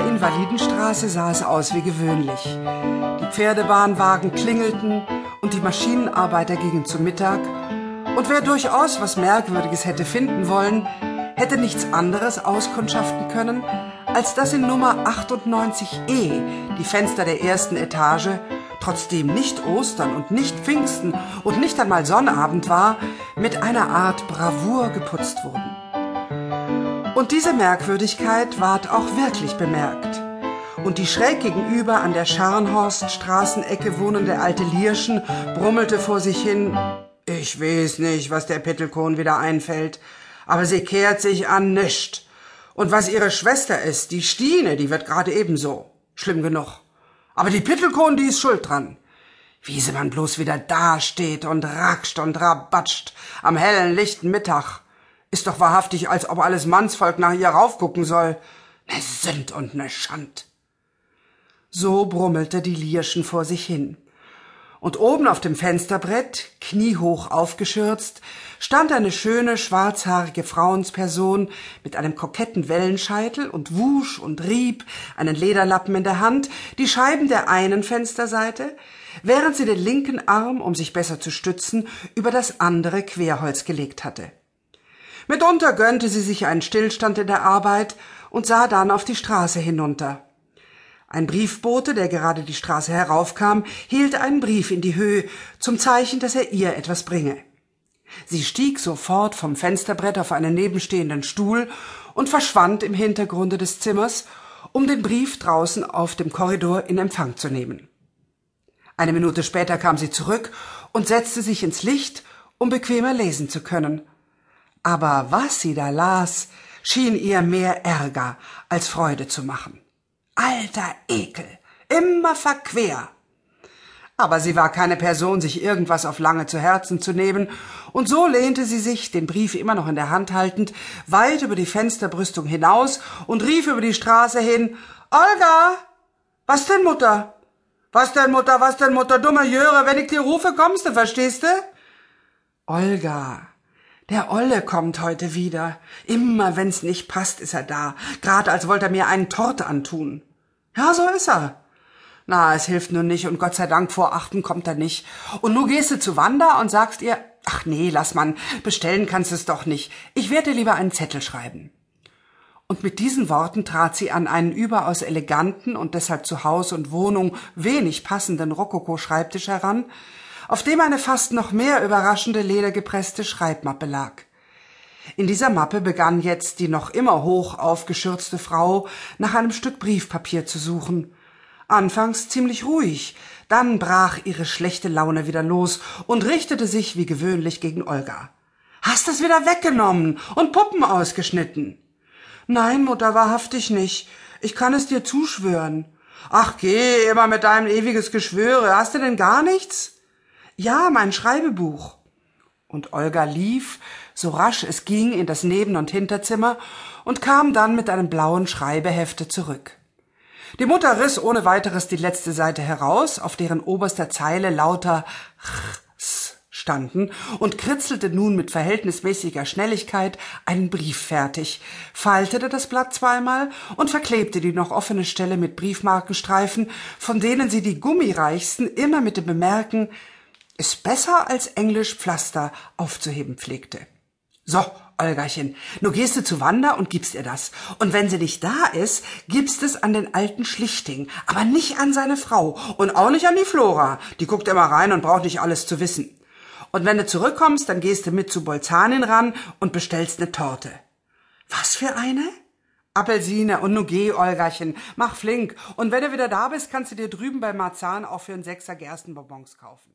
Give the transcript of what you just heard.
der Invalidenstraße sah es aus wie gewöhnlich. Die Pferdebahnwagen klingelten und die Maschinenarbeiter gingen zu Mittag. Und wer durchaus was Merkwürdiges hätte finden wollen, hätte nichts anderes auskundschaften können, als dass in Nummer 98e die Fenster der ersten Etage, trotzdem nicht Ostern und nicht Pfingsten und nicht einmal Sonnabend war, mit einer Art Bravour geputzt wurden. Und diese Merkwürdigkeit ward auch wirklich bemerkt. Und die schräg gegenüber an der Scharnhorststraßenecke wohnende alte Lierschen brummelte vor sich hin, ich weiß nicht, was der Pittelkohn wieder einfällt, aber sie kehrt sich an nischt. Und was ihre Schwester ist, die Stine, die wird gerade ebenso. Schlimm genug. Aber die Pittelkohn, die ist schuld dran. Wie sie man bloß wieder dasteht und rackscht und rabatscht am hellen, lichten Mittag. Ist doch wahrhaftig, als ob alles Mannsvolk nach ihr raufgucken soll. Ne Sünd und ne Schand. So brummelte die Lierschen vor sich hin. Und oben auf dem Fensterbrett, kniehoch aufgeschürzt, stand eine schöne, schwarzhaarige Frauensperson mit einem koketten Wellenscheitel und wusch und rieb, einen Lederlappen in der Hand, die Scheiben der einen Fensterseite, während sie den linken Arm, um sich besser zu stützen, über das andere Querholz gelegt hatte. Mitunter gönnte sie sich einen Stillstand in der Arbeit und sah dann auf die Straße hinunter. Ein Briefbote, der gerade die Straße heraufkam, hielt einen Brief in die Höhe, zum Zeichen, dass er ihr etwas bringe. Sie stieg sofort vom Fensterbrett auf einen nebenstehenden Stuhl und verschwand im Hintergrunde des Zimmers, um den Brief draußen auf dem Korridor in Empfang zu nehmen. Eine Minute später kam sie zurück und setzte sich ins Licht, um bequemer lesen zu können aber was sie da las, schien ihr mehr Ärger als Freude zu machen. Alter Ekel, immer verquer. Aber sie war keine Person, sich irgendwas auf lange zu Herzen zu nehmen, und so lehnte sie sich, den Brief immer noch in der Hand haltend, weit über die Fensterbrüstung hinaus und rief über die Straße hin Olga. Was denn, Mutter? Was denn, Mutter, was denn, Mutter, dumme Jöre, wenn ich dir rufe, kommst du, verstehst du? Olga, der Olle kommt heute wieder. Immer wenn's nicht passt, ist er da. Gerade als wollte er mir einen Tort antun. Ja, so ist er. Na, es hilft nun nicht und Gott sei Dank vor achten kommt er nicht. Und nu gehst du zu Wanda und sagst ihr, ach nee, lass man, bestellen kannst es doch nicht. Ich werde dir lieber einen Zettel schreiben. Und mit diesen Worten trat sie an einen überaus eleganten und deshalb zu Haus und Wohnung wenig passenden Rokoko-Schreibtisch heran, auf dem eine fast noch mehr überraschende ledergepresste Schreibmappe lag. In dieser Mappe begann jetzt die noch immer hoch aufgeschürzte Frau nach einem Stück Briefpapier zu suchen. Anfangs ziemlich ruhig, dann brach ihre schlechte Laune wieder los und richtete sich wie gewöhnlich gegen Olga. Hast es wieder weggenommen und Puppen ausgeschnitten? Nein, Mutter, wahrhaftig nicht. Ich kann es dir zuschwören. Ach, geh immer mit deinem ewiges Geschwöre. Hast du denn gar nichts? Ja, mein Schreibebuch. Und Olga lief, so rasch es ging, in das Neben- und Hinterzimmer und kam dann mit einem blauen Schreibehefte zurück. Die Mutter riss ohne weiteres die letzte Seite heraus, auf deren oberster Zeile lauter Chs standen, und kritzelte nun mit verhältnismäßiger Schnelligkeit einen Brief fertig, faltete das Blatt zweimal und verklebte die noch offene Stelle mit Briefmarkenstreifen, von denen sie die gummireichsten immer mit dem Bemerken ist besser als Englisch Pflaster aufzuheben pflegte. So, Olgachen, nu gehst du zu Wanda und gibst ihr das. Und wenn sie nicht da ist, gibst es an den alten Schlichting, aber nicht an seine Frau und auch nicht an die Flora. Die guckt immer rein und braucht nicht alles zu wissen. Und wenn du zurückkommst, dann gehst du mit zu Bolzanin ran und bestellst ne Torte. Was für eine? Appelsine und Nougat, Olgachen. Mach flink. Und wenn du wieder da bist, kannst du dir drüben bei Marzahn auch für einen Sechser Gerstenbonbons kaufen.